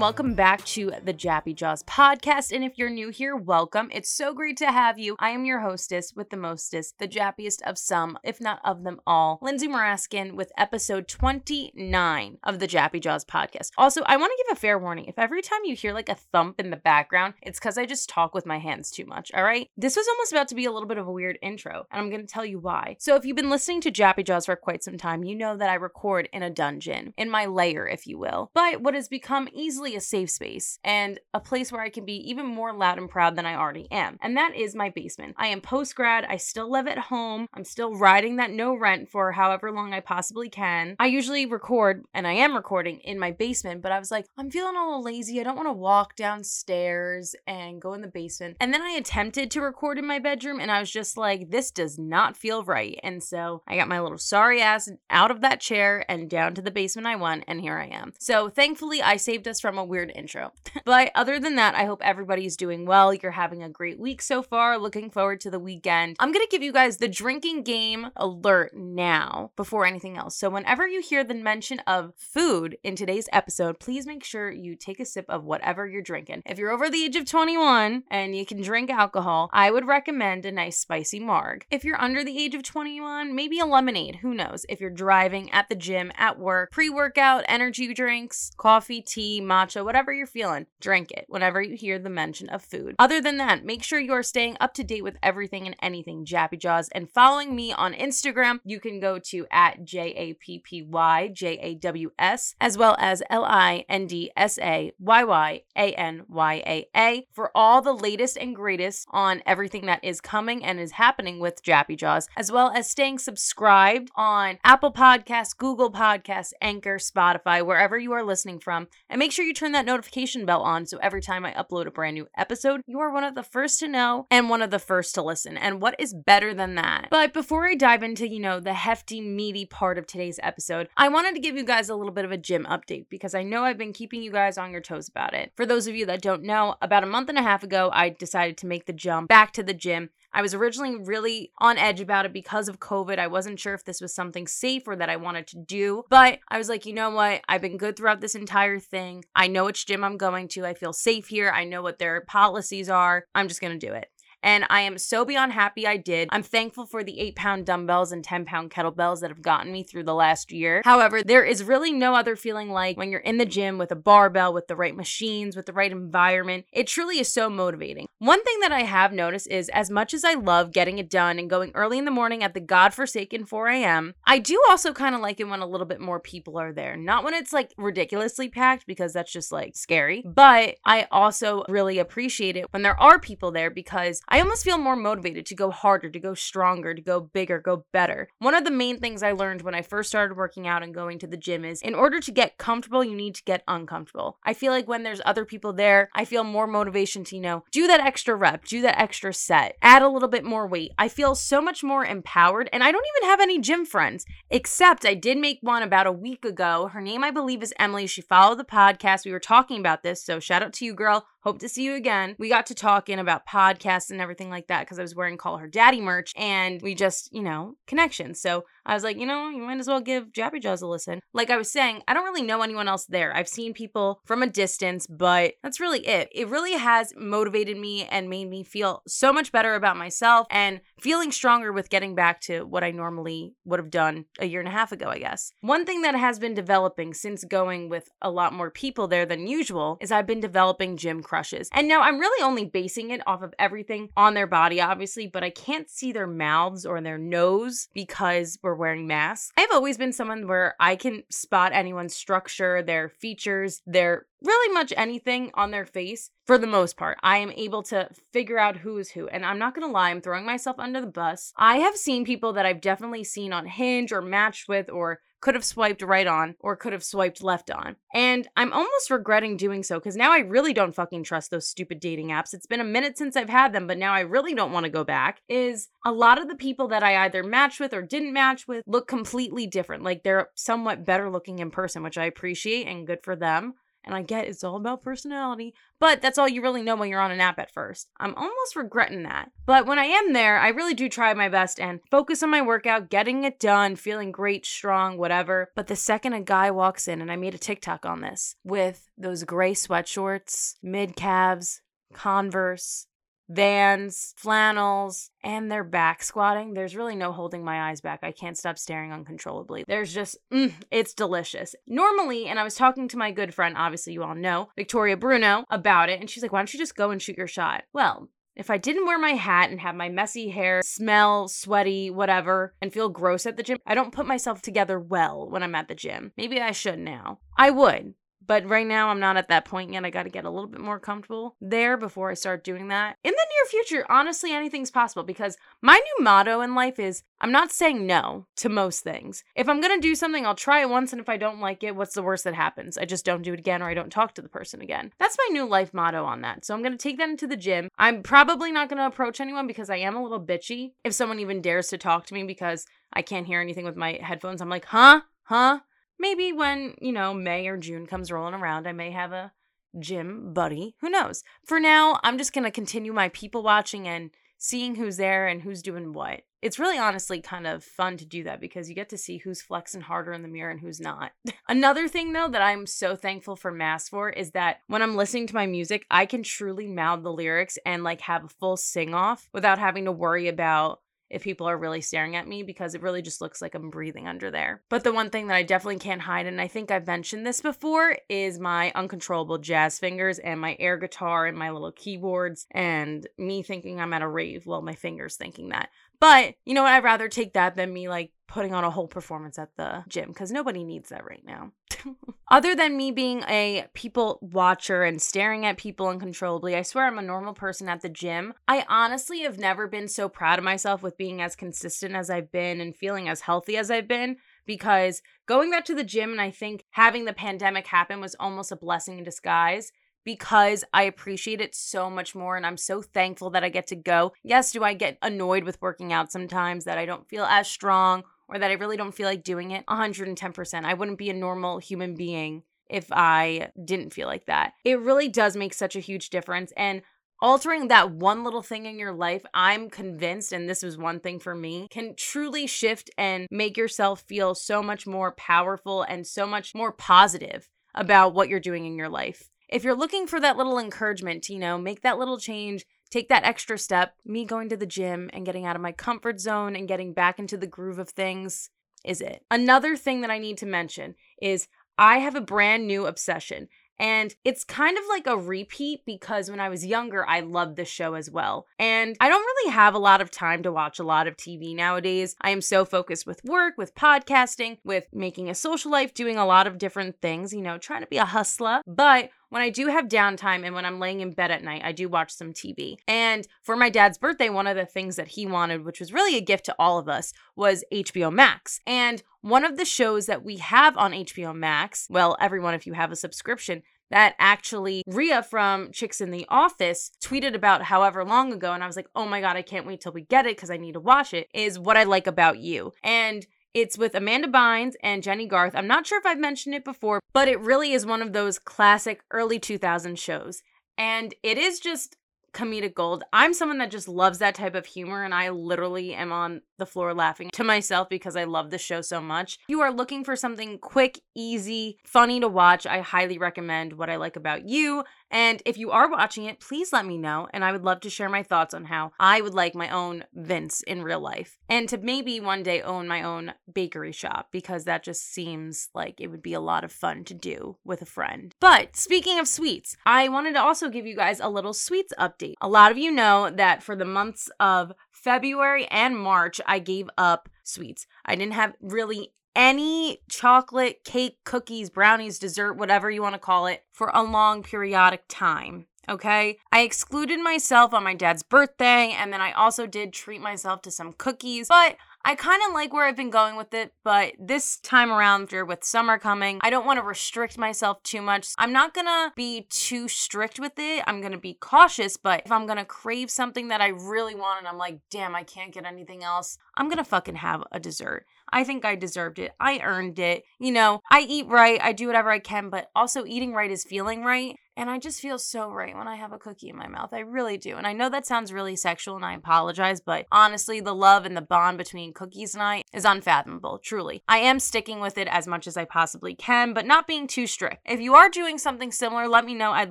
Welcome back to the Jappy Jaws podcast. And if you're new here, welcome. It's so great to have you. I am your hostess with the mostest, the jappiest of some, if not of them all, Lindsay Moraskin with episode 29 of the Jappy Jaws podcast. Also, I want to give a fair warning. If every time you hear like a thump in the background, it's because I just talk with my hands too much, all right? This was almost about to be a little bit of a weird intro, and I'm going to tell you why. So, if you've been listening to Jappy Jaws for quite some time, you know that I record in a dungeon, in my lair, if you will. But what has become easily a safe space and a place where I can be even more loud and proud than I already am. And that is my basement. I am post grad. I still live at home. I'm still riding that no rent for however long I possibly can. I usually record, and I am recording in my basement, but I was like, I'm feeling a little lazy. I don't want to walk downstairs and go in the basement. And then I attempted to record in my bedroom, and I was just like, this does not feel right. And so I got my little sorry ass out of that chair and down to the basement I went, and here I am. So thankfully, I saved us from a weird intro. but other than that, I hope everybody's doing well. You're having a great week so far. Looking forward to the weekend. I'm going to give you guys the drinking game alert now before anything else. So, whenever you hear the mention of food in today's episode, please make sure you take a sip of whatever you're drinking. If you're over the age of 21 and you can drink alcohol, I would recommend a nice spicy marg. If you're under the age of 21, maybe a lemonade. Who knows? If you're driving, at the gym, at work, pre workout, energy drinks, coffee, tea, matcha, whatever you're feeling, drink it whenever you hear the mention of food. Other than that, make sure you're staying up to date with everything and anything Jappy Jaws and following me on Instagram. You can go to at J A P P Y J A W S as well as L I N D S A Y Y A N Y A A for all the latest and greatest on everything that is coming and is happening with Jappy Jaws, as well as staying subscribed on Apple Podcasts, Google Podcasts, Anchor, Spotify, wherever you are listening from. And make sure you turn that notification bell on so every time I upload a brand new episode, you are one of the first to know and one of the first to listen. And what is better than that? But before I dive into, you know, the hefty, meaty part of today's episode, I wanted to give you guys a little bit of a gym update because I know I've been keeping you guys on your toes about it. For those of you that don't know, about a month and a half ago, I decided to make the jump back to the gym. I was originally really on edge about it because of COVID. I wasn't sure if this was something safe or that I wanted to do, but I was like, you know what? I've been good throughout this entire thing. I know which gym I'm going to. I feel safe here. I know what their policies are. I'm just going to do it. And I am so beyond happy I did. I'm thankful for the eight pound dumbbells and 10 pound kettlebells that have gotten me through the last year. However, there is really no other feeling like when you're in the gym with a barbell, with the right machines, with the right environment. It truly is so motivating. One thing that I have noticed is as much as I love getting it done and going early in the morning at the godforsaken 4 a.m., I do also kind of like it when a little bit more people are there. Not when it's like ridiculously packed because that's just like scary, but I also really appreciate it when there are people there because I almost feel more motivated to go harder, to go stronger, to go bigger, go better. One of the main things I learned when I first started working out and going to the gym is in order to get comfortable, you need to get uncomfortable. I feel like when there's other people there, I feel more motivation to, you know, do that extra rep, do that extra set, add a little bit more weight. I feel so much more empowered, and I don't even have any gym friends, except I did make one about a week ago. Her name, I believe, is Emily. She followed the podcast. We were talking about this, so shout out to you, girl. Hope to see you again. We got to talking about podcasts and everything like that because I was wearing Call Her Daddy merch and we just, you know, connection. So I was like, you know, you might as well give Jappy Jaws a listen. Like I was saying, I don't really know anyone else there. I've seen people from a distance, but that's really it. It really has motivated me and made me feel so much better about myself and feeling stronger with getting back to what I normally would have done a year and a half ago, I guess. One thing that has been developing since going with a lot more people there than usual is I've been developing gym crushes. And now I'm really only basing it off of everything on their body, obviously, but I can't see their mouths or their nose because we're wearing masks. I've always been someone where I can spot anyone's structure, their features, their really much anything on their face for the most part. I am able to figure out who is who. And I'm not going to lie, I'm throwing myself under the bus. I have seen people that I've definitely seen on Hinge or matched with or could have swiped right on or could have swiped left on. And I'm almost regretting doing so because now I really don't fucking trust those stupid dating apps. It's been a minute since I've had them, but now I really don't want to go back. Is a lot of the people that I either matched with or didn't match with look completely different. Like they're somewhat better looking in person, which I appreciate and good for them. And I get it's all about personality, but that's all you really know when you're on an app at first. I'm almost regretting that. But when I am there, I really do try my best and focus on my workout, getting it done, feeling great, strong, whatever. But the second a guy walks in, and I made a TikTok on this with those gray sweatshorts, mid calves, Converse, vans, flannels, and they're back squatting. There's really no holding my eyes back. I can't stop staring uncontrollably. There's just, mm, it's delicious. Normally, and I was talking to my good friend, obviously you all know, Victoria Bruno, about it, and she's like, why don't you just go and shoot your shot? Well, if I didn't wear my hat and have my messy hair smell sweaty, whatever, and feel gross at the gym, I don't put myself together well when I'm at the gym. Maybe I should now. I would. But right now, I'm not at that point yet. I got to get a little bit more comfortable there before I start doing that. In the near future, honestly, anything's possible because my new motto in life is I'm not saying no to most things. If I'm going to do something, I'll try it once. And if I don't like it, what's the worst that happens? I just don't do it again or I don't talk to the person again. That's my new life motto on that. So I'm going to take that into the gym. I'm probably not going to approach anyone because I am a little bitchy. If someone even dares to talk to me because I can't hear anything with my headphones, I'm like, huh? Huh? Maybe when, you know, May or June comes rolling around, I may have a gym buddy. Who knows? For now, I'm just going to continue my people watching and seeing who's there and who's doing what. It's really honestly kind of fun to do that because you get to see who's flexing harder in the mirror and who's not. Another thing though that I'm so thankful for Mass for is that when I'm listening to my music, I can truly mouth the lyrics and like have a full sing off without having to worry about if people are really staring at me because it really just looks like I'm breathing under there. But the one thing that I definitely can't hide, and I think I've mentioned this before, is my uncontrollable jazz fingers and my air guitar and my little keyboards and me thinking I'm at a rave. Well, my fingers thinking that. But you know what? I'd rather take that than me like putting on a whole performance at the gym because nobody needs that right now. Other than me being a people watcher and staring at people uncontrollably, I swear I'm a normal person at the gym. I honestly have never been so proud of myself with being as consistent as I've been and feeling as healthy as I've been because going back to the gym and I think having the pandemic happen was almost a blessing in disguise because I appreciate it so much more and I'm so thankful that I get to go. Yes, do I get annoyed with working out sometimes that I don't feel as strong or that I really don't feel like doing it? 110%. I wouldn't be a normal human being if I didn't feel like that. It really does make such a huge difference and altering that one little thing in your life, I'm convinced, and this was one thing for me, can truly shift and make yourself feel so much more powerful and so much more positive about what you're doing in your life if you're looking for that little encouragement to, you know, make that little change, take that extra step, me going to the gym and getting out of my comfort zone and getting back into the groove of things is it. Another thing that I need to mention is I have a brand new obsession. And it's kind of like a repeat because when I was younger, I loved the show as well. And I don't really have a lot of time to watch a lot of TV nowadays. I am so focused with work, with podcasting, with making a social life, doing a lot of different things, you know, trying to be a hustler. But when I do have downtime and when I'm laying in bed at night, I do watch some TV. And for my dad's birthday, one of the things that he wanted, which was really a gift to all of us, was HBO Max. And one of the shows that we have on HBO Max, well, everyone, if you have a subscription, that actually Ria from Chicks in the Office tweeted about however long ago. And I was like, oh my God, I can't wait till we get it because I need to watch it. Is what I like about you. And it's with Amanda Bynes and Jennie Garth. I'm not sure if I've mentioned it before, but it really is one of those classic early 2000 shows. And it is just comedic gold. I'm someone that just loves that type of humor, and I literally am on the floor laughing to myself because I love the show so much. If you are looking for something quick, easy, funny to watch, I highly recommend What I Like About You. And if you are watching it, please let me know, and I would love to share my thoughts on how I would like my own Vince in real life, and to maybe one day own my own bakery shop because that just seems like it would be a lot of fun to do with a friend. But speaking of sweets, I wanted to also give you guys a little sweets update. A lot of you know that for the months of February and March, I gave up sweets. I didn't have really any chocolate, cake, cookies, brownies, dessert, whatever you want to call it, for a long periodic time. Okay. I excluded myself on my dad's birthday, and then I also did treat myself to some cookies, but I kind of like where I've been going with it, but this time around, with summer coming, I don't want to restrict myself too much. I'm not gonna be too strict with it. I'm gonna be cautious, but if I'm gonna crave something that I really want and I'm like, damn, I can't get anything else, I'm gonna fucking have a dessert. I think I deserved it. I earned it. You know, I eat right, I do whatever I can, but also eating right is feeling right. And I just feel so right when I have a cookie in my mouth. I really do. And I know that sounds really sexual and I apologize, but honestly, the love and the bond between cookies and I is unfathomable, truly. I am sticking with it as much as I possibly can, but not being too strict. If you are doing something similar, let me know. I'd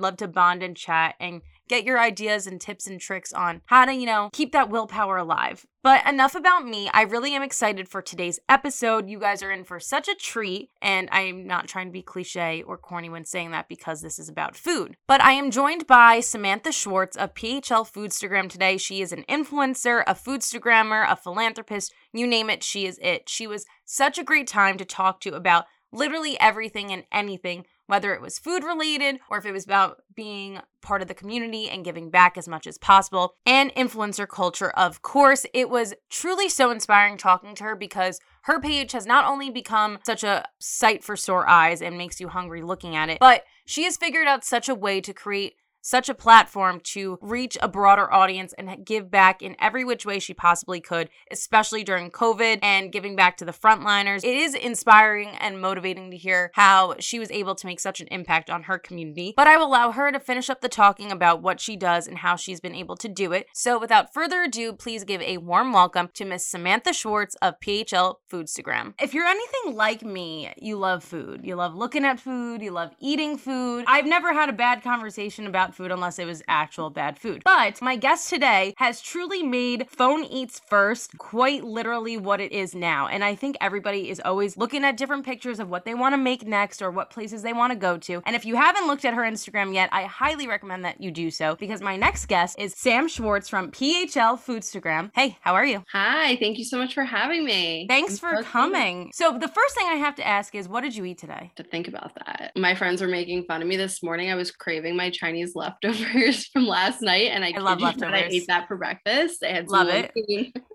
love to bond and chat and get your ideas and tips and tricks on how to, you know, keep that willpower alive. But enough about me. I really am excited for today's episode. You guys are in for such a treat, and I'm not trying to be cliche or corny when saying that because this is about food. But I am joined by Samantha Schwartz of PHL Foodstagram today. She is an influencer, a foodstagrammer, a philanthropist, you name it, she is it. She was such a great time to talk to about literally everything and anything whether it was food related or if it was about being part of the community and giving back as much as possible, and influencer culture, of course. It was truly so inspiring talking to her because her page has not only become such a sight for sore eyes and makes you hungry looking at it, but she has figured out such a way to create such a platform to reach a broader audience and give back in every which way she possibly could, especially during COVID and giving back to the frontliners. It is inspiring and motivating to hear how she was able to make such an impact on her community. But I will allow her to finish up the talking about what she does and how she's been able to do it. So without further ado, please give a warm welcome to Miss Samantha Schwartz of PHL Foodstagram. If you're anything like me, you love food. You love looking at food, you love eating food. I've never had a bad conversation about food unless it was actual bad food. But my guest today has truly made Phone Eats First quite literally what it is now. And I think everybody is always looking at different pictures of what they want to make next or what places they want to go to. And if you haven't looked at her Instagram yet, I highly recommend that you do so because my next guest is Sam Schwartz from PHL Foodstagram. Hey, how are you? Hi, thank you so much for having me. Thanks I'm for so coming. So the first thing I have to ask is what did you eat today? To think about that. My friends were making fun of me this morning. I was craving my Chinese leftovers from last night, and I, I love leftovers. I ate that for breakfast. I had love it.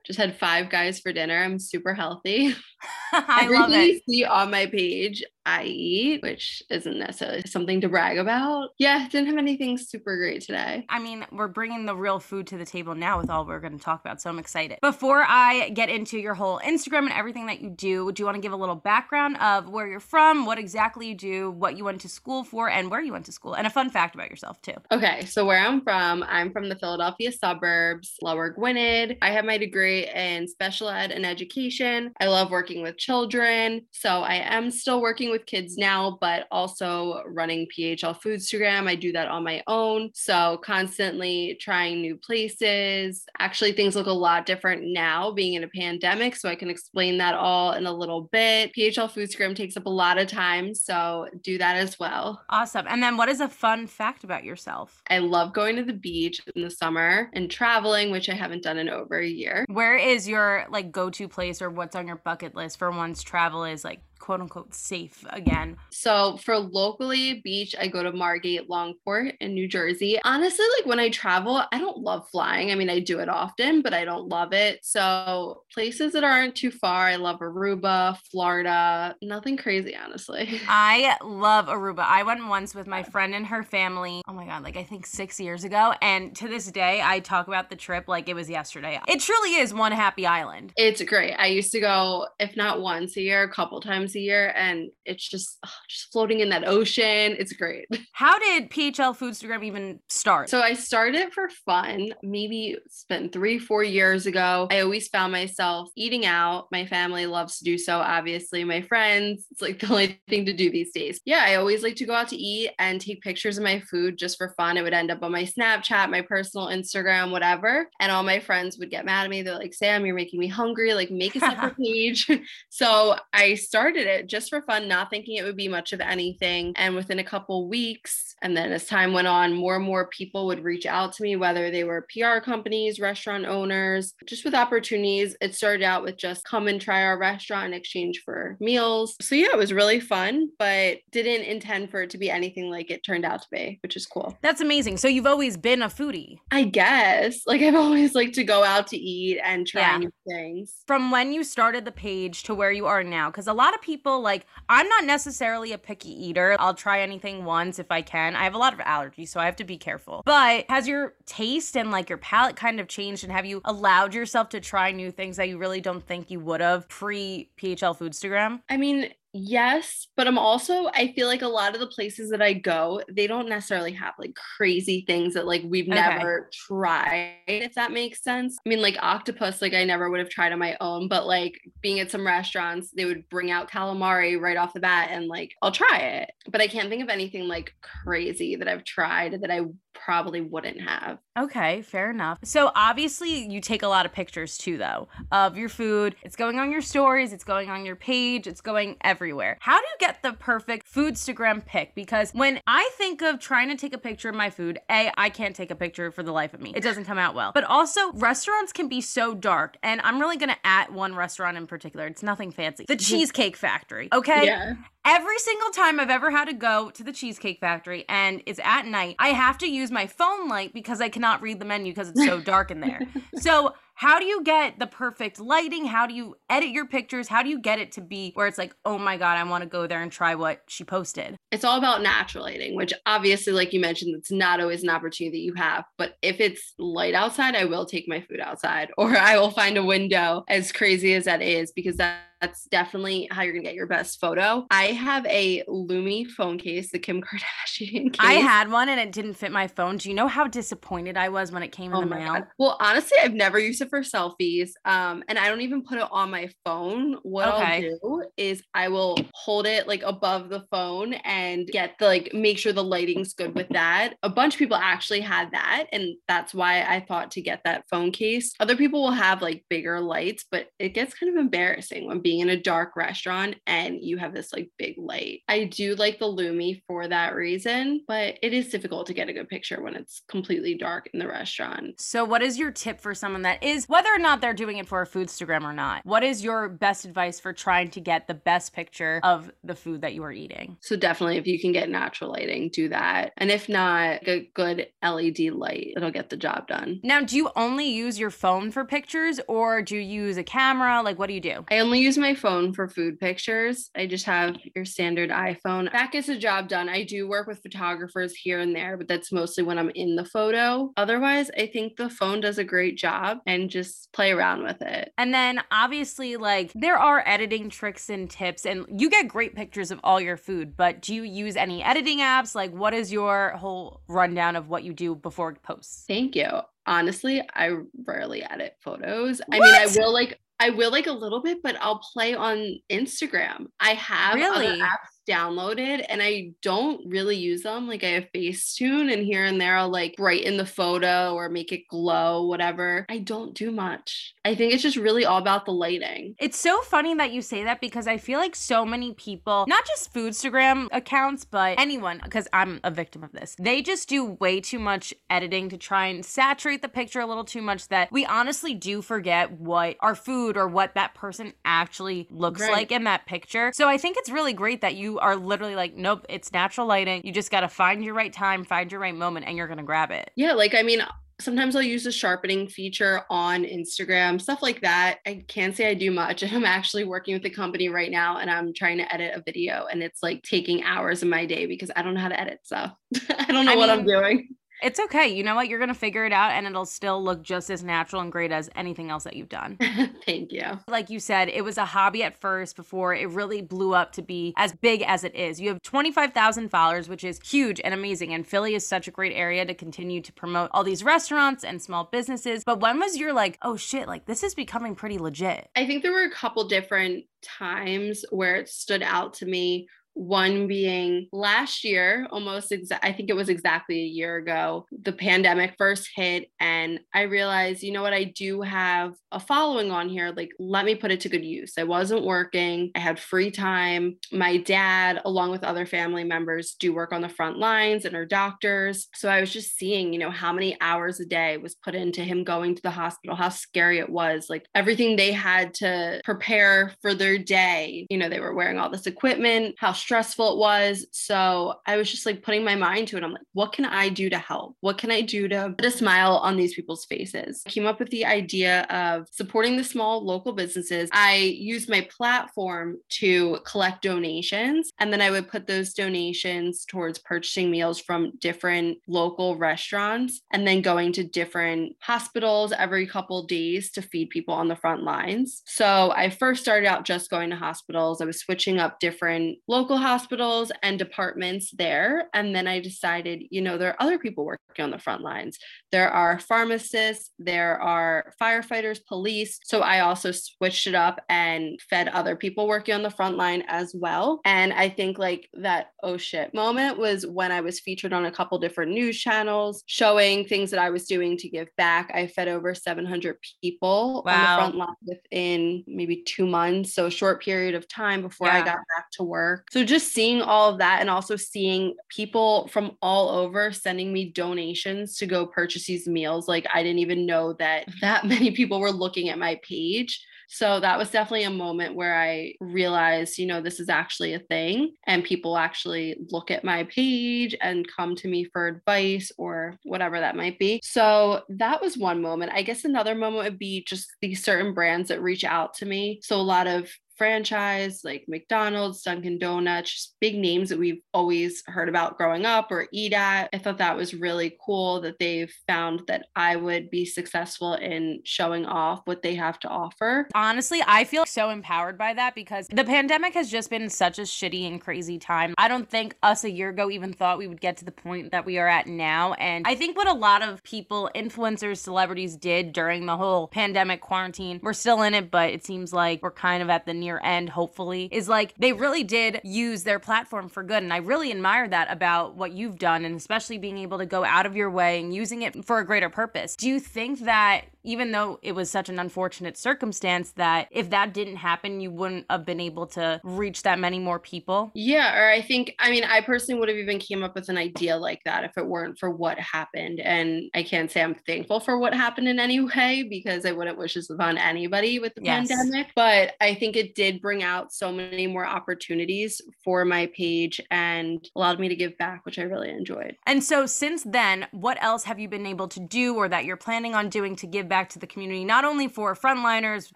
Just had five guys for dinner. I'm super healthy. I Everything love it. You see on my page, I eat, which isn't necessarily something to brag about. Yeah, didn't have anything super great today. I mean, we're bringing the real food to the table now with all we're going to talk about, so I'm excited. Before I get into your whole Instagram and everything that you do, do you want to give a little background of where you're from, what exactly you do, what you went to school for, and where you went to school, and a fun fact about yourself too? Okay, so where I'm from, I'm from the Philadelphia suburbs, Lower Gwynedd. I have my degree in special ed and education. I love working with children, so I am still working with kids now, but also running PHL Foodstagram. I do that on my own. So constantly trying new places. Actually, things look a lot different now being in a pandemic. So I can explain that all in a little bit. PHL Foodstagram takes up a lot of time. So do that as well. Awesome. And then what is a fun fact about yourself? I love going to the beach in the summer and traveling, which I haven't done in over a year. Where is your like go to place or what's on your bucket list for one's travel is like quote unquote safe again? So for locally beach, I go to Margate Longport in New Jersey. Honestly, like when I travel, I don't love flying. I mean, I do it often, but I don't love it. So places that aren't too far, I love Aruba, Florida, nothing crazy, honestly. I love Aruba. I went once with my friend and her family. Oh my God, like I think six years ago. And to this day, I talk about the trip like it was yesterday. It truly is one happy island. It's great. I used to go, if not once a year, a couple times a year and it's just just floating in that ocean. It's great. How did phl foodstagram even start? So i started for fun maybe spent three four years ago. I always found myself eating out. My family loves to do so obviously. My friends it's like the only thing to do these days. Yeah i always like to go out to eat and take pictures of my food just for fun. It would end up on my snapchat my personal instagram whatever. And all my friends would get mad at me. They're like sam you're making me hungry. Like make a separate page. So i started started it just for fun, not thinking it would be much of anything. And within a couple weeks, and then as time went on, more and more people would reach out to me, whether they were PR companies, restaurant owners, just with opportunities. It started out with just come and try our restaurant in exchange for meals. So yeah, it was really fun, but didn't intend for it to be anything like it turned out to be, which is cool. That's amazing. So you've always been a foodie. I guess. Like I've always liked to go out to eat and try yeah. new things. From when you started the page to where you are now, because a lot of people like I'm not necessarily a picky eater. I'll try anything once if I can. I have a lot of allergies, so I have to be careful. But has your taste and like your palate kind of changed and have you allowed yourself to try new things that you really don't think you would have pre PHL Foodstagram? I mean, Yes, but I'm also I feel like a lot of the places that I go, they don't necessarily have like crazy things that like we've okay. never tried, if that makes sense. I mean, like octopus, like I never would have tried on my own, but like being at some restaurants, they would bring out calamari right off the bat and like I'll try it. But I can't think of anything like crazy that I've tried that I probably wouldn't have. Okay, fair enough. So obviously you take a lot of pictures too though of your food. It's going on your stories, it's going on your page, it's going everywhere. How do you get the perfect foodstagram pic? Because when I think of trying to take a picture of my food, A, I can't take a picture for the life of me. It doesn't come out well. But also restaurants can be so dark and I'm really going to at one restaurant in particular. It's nothing fancy. The mm-hmm. Cheesecake Factory, okay? Yeah. Every single time I've ever had to go to the Cheesecake Factory and it's at night, I have to use my phone light because I cannot read the menu because it's so dark in there. So how do you get the perfect lighting? How do you edit your pictures? How do you get it to be where it's like, oh my God, I want to go there and try what she posted? It's all about natural lighting, which obviously, like you mentioned, it's not always an opportunity that you have. But if it's light outside, I will take my food outside or I will find a window, as crazy as that is, because that that's definitely how you're gonna get your best photo. I have a LuMee phone case, the Kim Kardashian case. I had one and it didn't fit my phone. Do you know how disappointed I was when it came in oh the mail? God. Well, honestly, I've never used it for selfies. Um, and I don't even put it on my phone. What okay. I'll do is I will hold it like above the phone and get the like make sure the lighting's good with that. A bunch of people actually had that, and that's why I thought to get that phone case. Other people will have like bigger lights, but it gets kind of embarrassing when being being in a dark restaurant and you have this like big light. I do like the LuMee for that reason, but it is difficult to get a good picture when it's completely dark in the restaurant. So, what is your tip for someone that is, whether or not they're doing it for a foodstagram or not? What is your best advice for trying to get the best picture of the food that you are eating? So, definitely, if you can get natural lighting, do that. And if not, a good LED light, it'll get the job done. Now, do you only use your phone for pictures or do you use a camera? Like, what do you do? I only use my my phone for food pictures. I just have your standard iPhone. That gets the job done. I do work with photographers here and there, but that's mostly when I'm in the photo. Otherwise, I think the phone does a great job and just play around with it. And then obviously, like, there are editing tricks and tips, and you get great pictures of all your food, but do you use any editing apps? Like, what is your whole rundown of what you do before posts? Thank you honestly, I rarely edit photos. What? I mean, I will like I will like a little bit, but I'll play on Instagram. I have really? other apps downloaded and I don't really use them. Like I have Facetune and here and there I'll like brighten the photo or make it glow, whatever. I don't do much. I think it's just really all about the lighting. It's so funny that you say that because I feel like so many people, not just Foodstagram accounts, but anyone, because I'm a victim of this, they just do way too much editing to try and saturate the picture a little too much that we honestly do forget what our food or what that person actually looks right. like in that picture. So I think it's really great that you are literally like, nope, it's natural lighting. You just got to find your right time, find your right moment, and you're going to grab it. Yeah. Like, I mean, sometimes I'll use a sharpening feature on Instagram, stuff like that. I can't say I do much. I'm actually working with a company right now and I'm trying to edit a video and it's like taking hours of my day because I don't know how to edit stuff. I don't know I what mean, I'm doing. It's okay. You know what? You're going to figure it out and it'll still look just as natural and great as anything else that you've done. Thank you. Like you said, it was a hobby at first before it really blew up to be as big as it is. You have 25,000 followers, which is huge and amazing. And Philly is such a great area to continue to promote all these restaurants and small businesses. But when was your like, oh shit, like this is becoming pretty legit? I think there were a couple different times where it stood out to me One being last year, almost exa- I think it was exactly a year ago, the pandemic first hit. And I realized, you know what, I do have a following on here. Like, let me put it to good use. I wasn't working, I had free time. My dad, along with other family members, do work on the front lines and are doctors. So I was just seeing, you know, how many hours a day was put into him going to the hospital, how scary it was, like everything they had to prepare for their day. You know, they were wearing all this equipment, how stressful it was. So I was just like putting my mind to it. I'm like, what can I do to help? What can I do to put a smile on these people's faces? I came up with the idea of supporting the small local businesses. I used my platform to collect donations, and then I would put those donations towards purchasing meals from different local restaurants and then going to different hospitals every couple days to feed people on the front lines. So I first started out just going to hospitals. I was switching up different local hospitals and departments there. And then I decided, you know, there are other people working on the front lines. There are pharmacists, there are firefighters, police. So I also switched it up and fed other people working on the front line as well. And I think like that, oh shit moment was when I was featured on a couple different news channels showing things that I was doing to give back. I fed over 700 people wow. on the front line within maybe two months. So a short period of time before yeah. I got back to work. So just seeing all of that and also seeing people from all over sending me donations to go purchase these meals. Like I didn't even know that mm-hmm. that many people were looking at my page. So that was definitely a moment where I realized, you know, this is actually a thing and people actually look at my page and come to me for advice or whatever that might be. So that was one moment. I guess another moment would be just these certain brands that reach out to me. So a lot of franchise like McDonald's, Dunkin' Donuts, just big names that we've always heard about growing up or eat at. I thought that was really cool that they've found that I would be successful in showing off what they have to offer. Honestly, I feel so empowered by that because the pandemic has just been such a shitty and crazy time. I don't think us a year ago even thought we would get to the point that we are at now. And I think what a lot of people, influencers, celebrities did during the whole pandemic quarantine, we're still in it, but it seems like we're kind of at the near end, hopefully, is like they really did use their platform for good. And I really admire that about what you've done, and especially being able to go out of your way and using it for a greater purpose. Do you think that even though it was such an unfortunate circumstance that if that didn't happen, you wouldn't have been able to reach that many more people? Yeah, or I think, I mean, I personally would have even came up with an idea like that if it weren't for what happened. And I can't say I'm thankful for what happened in any way because I wouldn't wish this upon anybody with the yes. pandemic. But I think it did bring out so many more opportunities for my page and allowed me to give back, which I really enjoyed. And so since then, what else have you been able to do or that you're planning on doing to give back? Back to the community, not only for frontliners,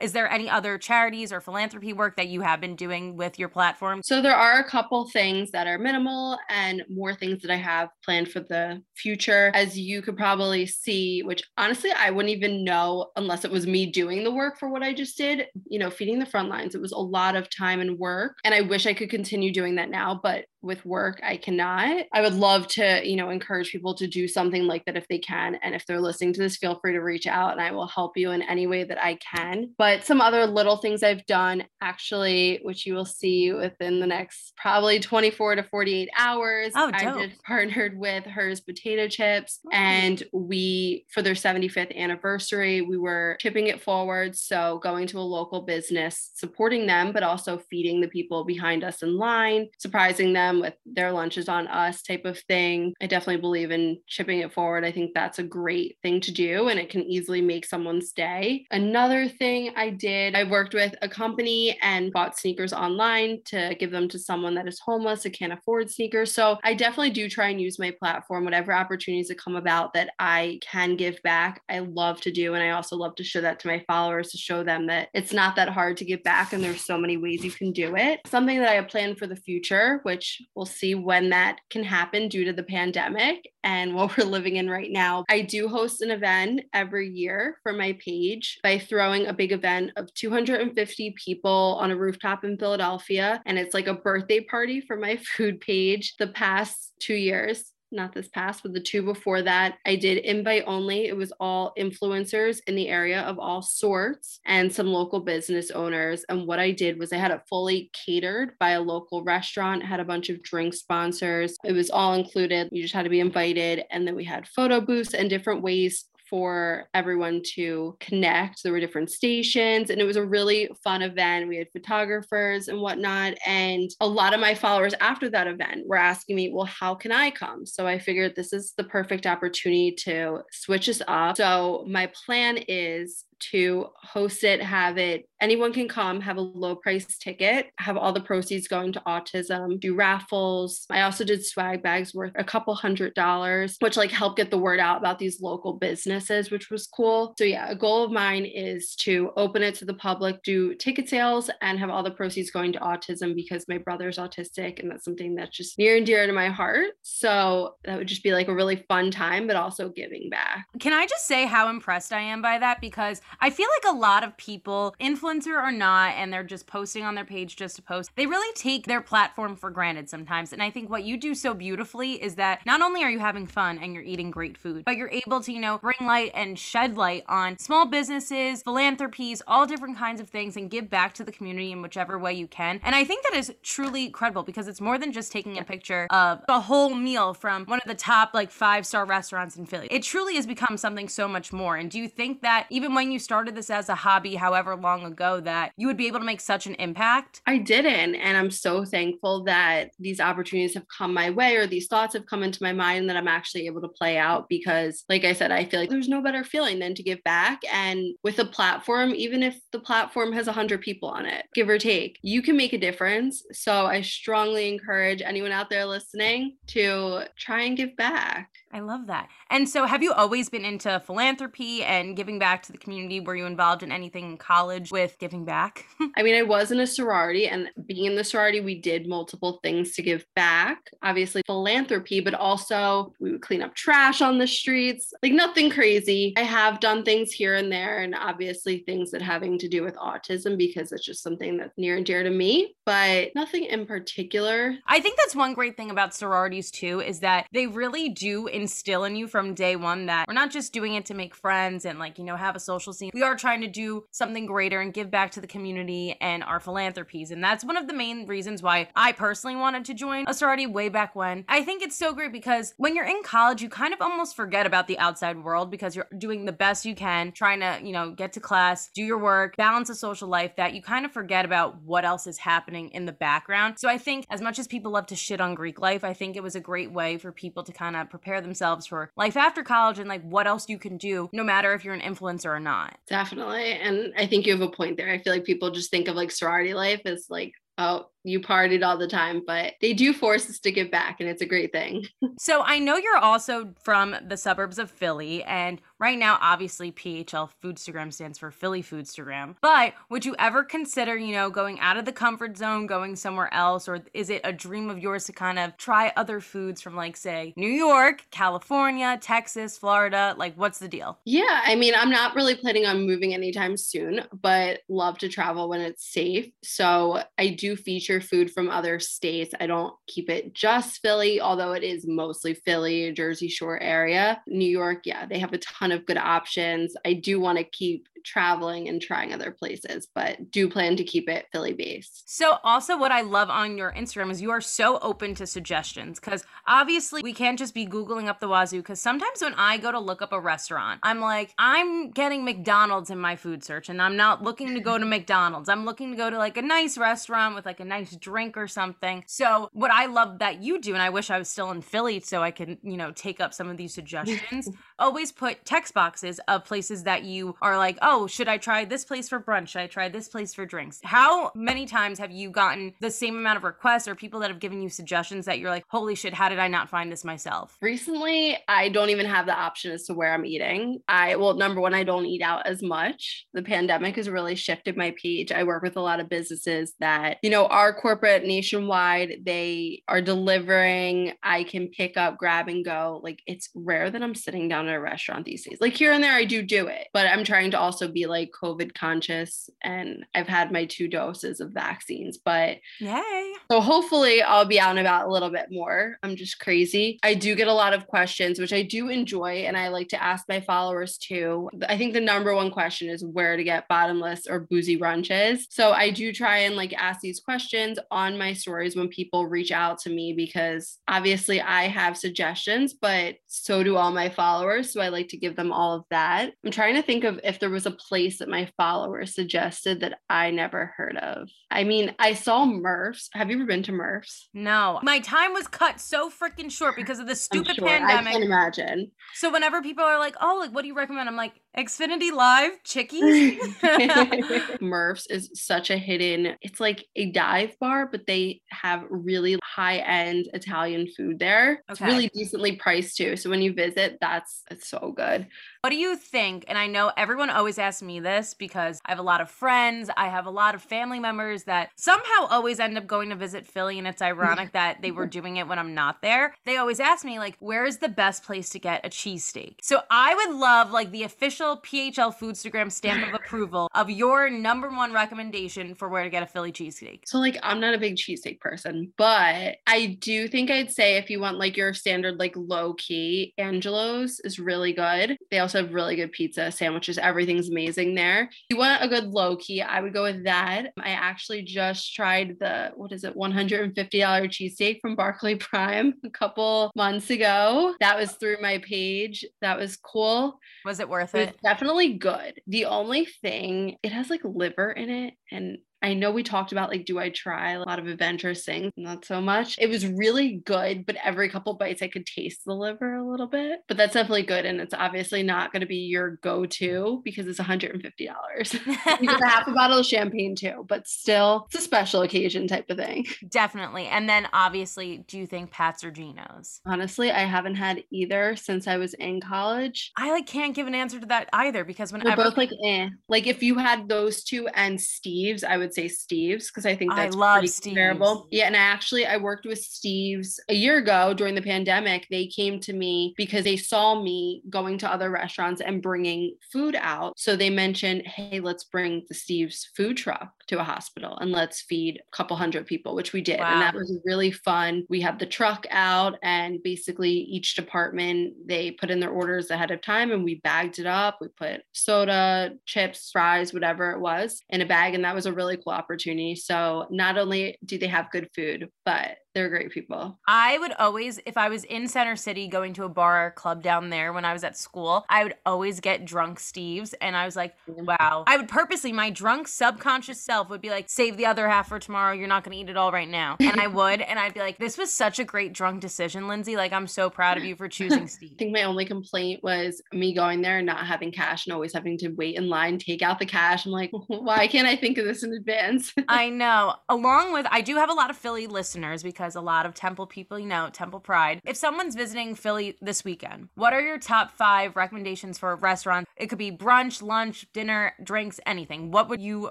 is there any other charities or philanthropy work that you have been doing with your platform? So there are a couple things that are minimal and more things that I have planned for the future. As you could probably see, which honestly I wouldn't even know unless it was me doing the work for what I just did, you know, feeding the front lines. It was a lot of time and work. And I wish I could continue doing that now, but with work i cannot i would love to you know encourage people to do something like that if they can and if they're listening to this feel free to reach out and will help you in any way that i can but some other little things i've done actually which you will see within the next probably 24 to 48 hours oh, i just partnered with Herr's potato chips and we for their 75th anniversary we were tipping it forward so going to a local business supporting them but also feeding the people behind us in line surprising them with their lunches on us type of thing. I definitely believe in chipping it forward. I think that's a great thing to do and it can easily make someone's day. Another thing I did, I worked with a company and bought sneakers online to give them to someone that is homeless and can't afford sneakers. So I definitely do try and use my platform, whatever opportunities that come about that I can give back. I love to do. And I also love to show that to my followers to show them that it's not that hard to give back and there's so many ways you can do it. Something that I have planned for the future, which we'll see when that can happen due to the pandemic and what we're living in right now. I do host an event every year for my page by throwing a big event of 250 people on a rooftop in Philadelphia. And it's like a birthday party for my food page the past two years not this past, but the two before that, I did invite only. It was all influencers in the area of all sorts and some local business owners. And what I did was I had it fully catered by a local restaurant, had a bunch of drink sponsors. It was all included. You just had to be invited. And then we had photo booths and different ways for everyone to connect. There were different stations, and it was a really fun event. We had photographers and whatnot. And a lot of my followers after that event were asking me, Well, how can I come? So I figured this is the perfect opportunity to switch us up. So my plan is to host it, have it, anyone can come, have a low price ticket, have all the proceeds going to autism, do raffles. I also did swag bags worth a couple hundred dollars, which like help get the word out about these local businesses, which was cool. So yeah, a goal of mine is to open it to the public, do ticket sales and have all the proceeds going to autism because my brother's autistic and that's something that's just near and dear to my heart. So that would just be like a really fun time, but also giving back. Can I just say how impressed I am by that? Because I feel like a lot of people, influencer or not, and they're just posting on their page just to post, they really take their platform for granted sometimes. And I think what you do so beautifully is that not only are you having fun and you're eating great food, but you're able to, you know, bring light and shed light on small businesses, philanthropies, all different kinds of things, and give back to the community in whichever way you can. And I think that is truly credible because it's more than just taking a picture of a whole meal from one of the top like five star restaurants in Philly. It truly has become something so much more. And do you think that even when you started this as a hobby however long ago that you would be able to make such an impact? I didn't. And I'm so thankful that these opportunities have come my way or these thoughts have come into my mind that I'm actually able to play out because, like I said, I feel like there's no better feeling than to give back. And with a platform, even if the platform has 100 people on it, give or take, you can make a difference. So I strongly encourage anyone out there listening to try and give back. I love that. And so, have you always been into philanthropy and giving back to the community? Were you involved in anything in college with giving back? I mean, I was in a sorority, and being in the sorority, we did multiple things to give back. Obviously, philanthropy, but also we would clean up trash on the streets, like nothing crazy. I have done things here and there, and obviously things that having to do with autism because it's just something that's near and dear to me, but nothing in particular. I think that's one great thing about sororities, too, is that they really do instill in you from day one that we're not just doing it to make friends and like, you know, have a social scene. We are trying to do something greater and give back to the community and our philanthropies. And that's one of the main reasons why I personally wanted to join a sorority way back when. I think it's so great because when you're in college, you kind of almost forget about the outside world because you're doing the best you can, trying to, you know, get to class, do your work, balance a social life that you kind of forget about what else is happening in the background. So I think as much as people love to shit on Greek life, I think it was a great way for people to kind of prepare themselves for life after college and like what else you can do, no matter if you're an influencer or not. Definitely. And I think you have a point there. I feel like people just think of like sorority life as like, oh, you partied all the time, but they do force us to give back, and it's a great thing. so I know you're also from the suburbs of Philly, and right now, obviously, PHL Foodstagram stands for Philly Foodstagram. But would you ever consider, you know, going out of the comfort zone, going somewhere else, or is it a dream of yours to kind of try other foods from, like, say, New York, California, Texas, Florida? Like, what's the deal? Yeah, I mean, I'm not really planning on moving anytime soon, but love to travel when it's safe. So I do feature food from other states. I don't keep it just Philly, although it is mostly Philly, Jersey Shore area. New York, yeah, they have a ton of good options. I do want to keep traveling and trying other places, but do plan to keep it Philly based. So, also, what I love on your Instagram is you are so open to suggestions because obviously we can't just be Googling up the wazoo. Because sometimes when I go to look up a restaurant, I'm like, I'm getting McDonald's in my food search and I'm not looking to go to McDonald's. I'm looking to go to like a nice restaurant with like a nice drink or something. So, what I love that you do, and I wish I was still in Philly so I can, you know, take up some of these suggestions, always put text boxes of places that you are like, oh, Oh, should I try this place for brunch? Should I try this place for drinks? How many times have you gotten the same amount of requests or people that have given you suggestions that you're like, holy shit, how did I not find this myself? Recently, I don't even have the option as to where I'm eating. I, well, number one, I don't eat out as much. The pandemic has really shifted my page. I work with a lot of businesses that, you know, are corporate nationwide. They are delivering. I can pick up, grab and go. Like it's rare that I'm sitting down at a restaurant these days. Like here and there, I do do it, but I'm trying to also also be like COVID conscious and I've had my two doses of vaccines, but Yay. so hopefully I'll be out and about a little bit more. I'm just crazy. I do get a lot of questions, which I do enjoy and I like to ask my followers too. I think the number one question is where to get bottomless or boozy brunches. So I do try and like ask these questions on my stories when people reach out to me because obviously I have suggestions, but so do all my followers. So I like to give them all of that. I'm trying to think of if there was a place that my followers suggested that I never heard of. I mean, I saw Murph's. Have you ever been to Murph's? No, my time was cut so freaking short because of the stupid sure. I pandemic. can imagine. So whenever people are like, "Oh, like what do you recommend?" I'm like, "Xfinity Live Chickies." Murph's is such a hidden, it's like a dive bar, but they have really high end Italian food there. It's really decently priced too. So when you visit, that's it's so good. What do you think? And I know everyone always asks me this because I have a lot of friends, I have a lot of family members that somehow always end up going to visit Philly, and it's ironic that they were doing it when I'm not there. They always ask me, like, where is the best place to get a cheesesteak? So I would love, like, the official PHL Foodstagram stamp of approval of your number one recommendation for where to get a Philly cheesesteak. So like I'm not a big cheesesteak person, but I do think I'd say if you want like your standard like low key, Angelo's is really good. They also have really good pizza, sandwiches, everything's amazing there. If you want a good low key, I would go with that. I actually just tried the what is it, $150 cheesesteak from Barclay Prime a couple months ago. That was through my page. That was cool. Was it worth It definitely good. The only thing, it has like liver in it. And I know we talked about like, do I try a lot of adventurous things? Not so much. It was really good, but every couple bites I could taste the liver a little bit. But that's definitely good. And it's obviously not going to be your go to because it's $150. you get a half a bottle of champagne too, but still, it's a special occasion type of thing. Definitely. And then obviously, do you think Pat's or Geno's? Honestly, I haven't had either since I was in college. I like can't give an answer to that either because They're both like eh. Like if you had those two and Steve's, I would say Steve's because I think I that's love pretty comparable. Yeah, and I actually I worked with Steve's a year ago during the pandemic. They came to me because they saw me going to other restaurants and bringing food out. So they mentioned, "Hey, let's bring the Steve's food truck to a hospital and let's feed a couple hundred people," which we did, Wow. and that was really fun. We had the truck out, and basically each department they put in their orders ahead of time, and we bagged it up. We put soda, chips, fries, whatever it was, in a bag, and that was a really cool opportunity. So not only do they have good food, but they're great people. I would always, if I was in Center City going to a bar or club down there when I was at school, I would always get drunk Steve's. And I was like, wow. I would purposely, my drunk subconscious self would be like, save the other half for tomorrow. You're not going to eat it all right now. And I would. And I'd be like, this was such a great drunk decision, Lindsay. Like, I'm so proud of you for choosing Steve. I think my only complaint was me going there and not having cash and always having to wait in line, take out the cash. I'm like, why can't I think of this in advance? I know. Along with, I do have a lot of Philly listeners because a lot of Temple people, you know, Temple Pride. If someone's visiting Philly this weekend, what are your top five recommendations for a restaurant? It could be brunch, lunch, dinner, drinks, anything. What would you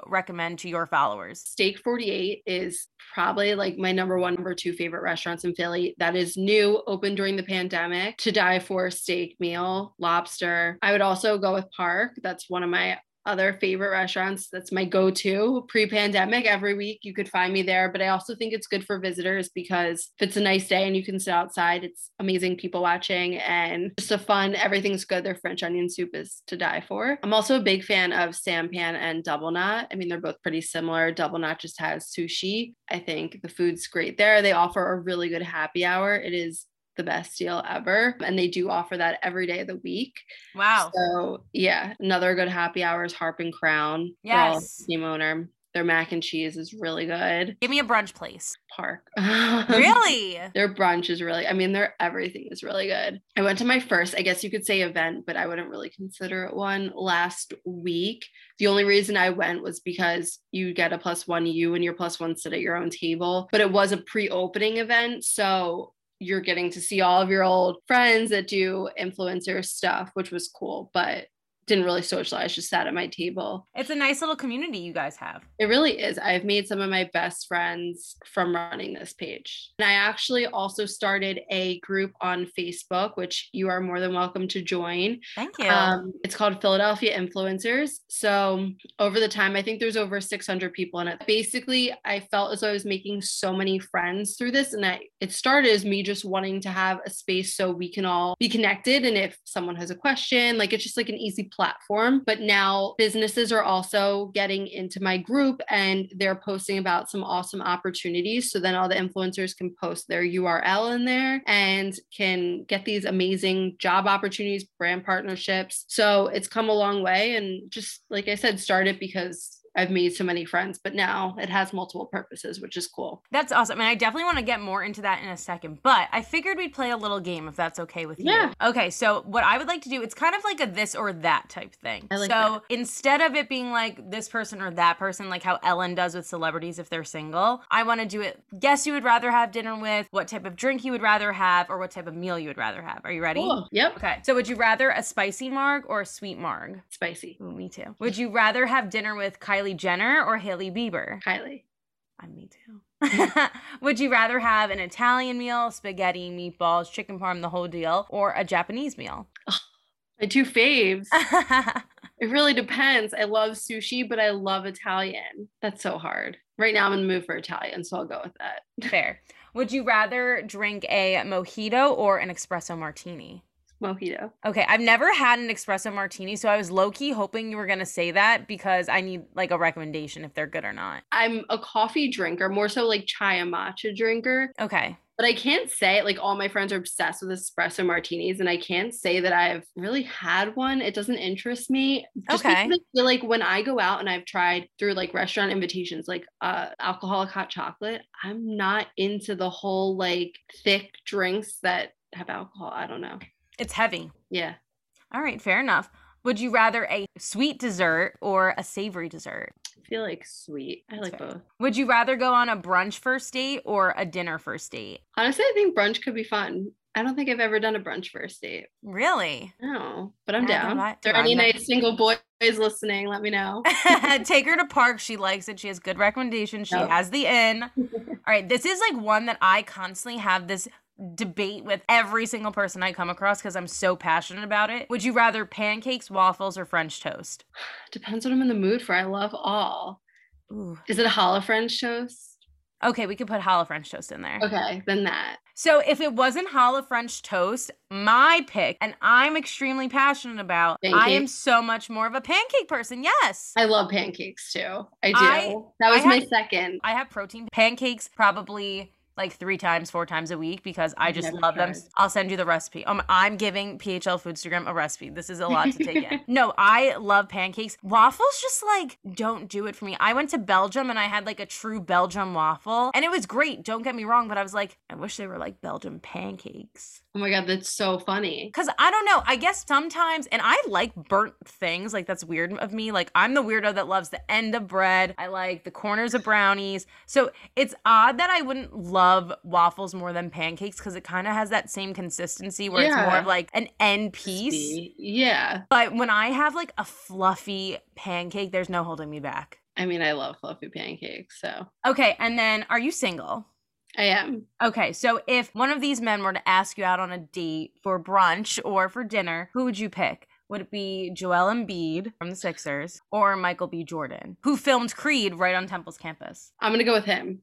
recommend to your followers? Steak 48 is probably like my number one, number two favorite restaurants in Philly. That is new, open during the pandemic. To die for steak meal, lobster. I would also go with Parc. That's one of my other favorite restaurants. That's my go to pre pandemic. Every week you could find me there. But I also think it's good for visitors because if it's a nice day and you can sit outside, it's amazing people watching and just a fun, everything's good. Their French onion soup is to die for. I'm also a big fan of Sampan and Double Knot. I mean, they're both pretty similar. Double Knot just has sushi. I think the food's great there. They offer a really good happy hour. It is the best deal ever. And they do offer that every day of the week. Wow. So yeah, another good happy hour is Harp and Crown. Yes. Team owner. Their mac and cheese is really good. Give me a brunch place. Parc. Really? Their brunch is really, I mean, their everything is really good. I went to my first, I guess you could say event, but I wouldn't really consider it one last week. The only reason I went was because you get a plus one, you and your plus one sit at your own table, but it was a pre opening event. So you're getting to see all of your old friends that do influencer stuff, which was cool. But didn't really socialize, just sat at my table. It's a nice little community you guys have. It really is. I've made some of my best friends from running this page. And I actually also started a group on Facebook, which you are more than welcome to join. Thank you. Um, it's called Philadelphia Influencers. So over the time, I think there's over 600 people in it. Basically, I felt as though I was making so many friends through this, and I it started as me just wanting to have a space so we can all be connected. And if someone has a question, like it's just like an easy platform. But now businesses are also getting into my group and they're posting about some awesome opportunities. So then all the influencers can post their URL in there and can get these amazing job opportunities, brand partnerships. So it's come a long way. And just like I said, start it because I've made so many friends, but now it has multiple purposes, which is cool. That's awesome. And I definitely want to get more into that in a second, but I figured we'd play a little game if that's okay with you. Yeah. Okay, so what I would like to do, it's kind of like a this or that type thing. I like so that. instead of it being like this person or that person, like how Ellen does with celebrities if they're single, I want to do it guess you would rather have dinner with, what type of drink you would rather have, or what type of meal you would rather have. Are you ready? Cool. Yep. Okay. So would you rather a spicy marg or a sweet marg? Spicy. Ooh, me too. Would you rather have dinner with Kylie Jenner or Hailey Bieber? Kylie. I'm me too. Would you rather have an Italian meal, spaghetti, meatballs, chicken parm, the whole deal, or a Japanese meal? My two faves. It really depends. I love sushi, but I love Italian. That's so hard. Right now I'm in the mood for Italian, so I'll go with that. Fair. Would you rather drink a mojito or an espresso martini? Mojito. Okay, I've never had an espresso martini, so I was low key hoping you were gonna say that because I need like a recommendation if they're good or not. I'm a coffee drinker, more so like chai and matcha drinker. Okay. But I can't say like all my friends are obsessed with espresso martinis, and I can't say that I've really had one. It doesn't interest me. Just Okay. because I feel like when I go out and I've tried through like restaurant invitations, like uh alcoholic hot chocolate, I'm not into the whole like thick drinks that have alcohol. I don't know. It's heavy. Yeah. All right, fair enough. Would you rather a sweet dessert or a savory dessert? I feel like sweet. I like fair. both. Would you rather go on a brunch first date or a dinner first date? Honestly, I think brunch could be fun. I don't think I've ever done a brunch first date. Really? No, but I'm Yeah, down. If there are any nice single boys listening, let me know. Take her to Parc. She likes it. She has good recommendations. She Yep. has the inn. All right. This is like one that I constantly have this debate with every single person I come across because I'm so passionate about it. Would you rather pancakes, waffles, or French toast? Depends what I'm in the mood for. I love all. Ooh. Is it a hollow French toast? Okay, we could put hollow French toast in there. Okay, then that. So if it wasn't hollow French toast, my pick, and I'm extremely passionate about, I am so much more of a pancake person. Yes. I love pancakes too. I do. I- that was I my had- second. I have protein pancakes probably like three times, four times a week because I just never love them. I'll send you the recipe. Um, I'm giving PHL Foodstagram a recipe. This is a lot to take in. No, I love pancakes. Waffles just like don't do it for me. I went to Belgium and I had like a true Belgium waffle and it was great. Don't get me wrong, but I was like, I wish they were like Belgium pancakes. Oh my god, that's so funny. Cause I don't know. I guess sometimes, and I like burnt things. Like that's weird of me. Like I'm the weirdo that loves the end of bread. I like the corners of brownies. So it's odd that I wouldn't love waffles more than pancakes because it kind of has that same consistency where it's more of like an end piece. Yeah. But when I have like a fluffy pancake, there's no holding me back. I mean, I love fluffy pancakes, so Okay, and then are you single? I am. Okay, so if one of these men were to ask you out on a date for brunch or for dinner, who would you pick? Would it be Joel Embiid from the Sixers or Michael B. Jordan, who filmed Creed right on Temple's campus? I'm gonna go with him.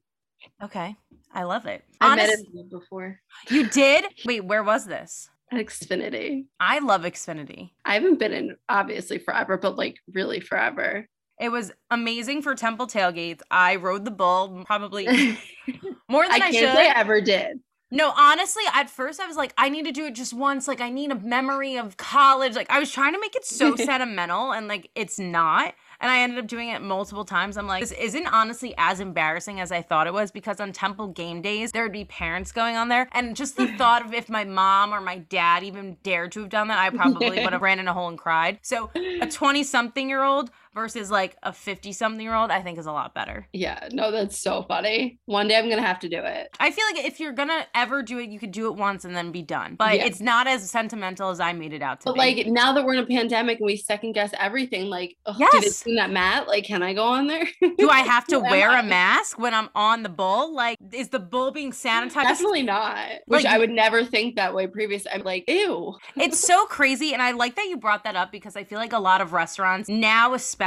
Okay, I love it. I met him before You did? Wait, where was this? at Xfinity. I love Xfinity. I haven't been in obviously forever, but like really forever. It was amazing for Temple tailgates. I rode the bull probably more than I I, can't should. say I ever did. No, honestly, at first I was like, I need to do it just once. Like, I need a memory of college. Like, I was trying to make it so sentimental, and like, it's not. And I ended up doing it multiple times. I'm like, this isn't honestly as embarrassing as I thought it was because on Temple game days, there would be parents going on there. And just the thought of if my mom or my dad even dared to have done that, I probably would have ran in a hole and cried. So a 20 something year old versus like a 50 something year old, I think is a lot better. Yeah, no, that's so funny. One day I'm going to have to do it. I feel like if you're going to ever do it, you could do it once and then be done. But yeah. it's not as sentimental as I made it out to be. but be. like now that we're in a pandemic and we second guess everything, like, ugh, yes. did it seem that Matt? Like, can I go on there? do I have to wear I? a mask when I'm on the bull? Like, is the bull being sanitized? Definitely not. Which like, I would never think that way previous. I'm like, ew. it's so crazy. And I like that you brought that up because I feel like a lot of restaurants now, especially,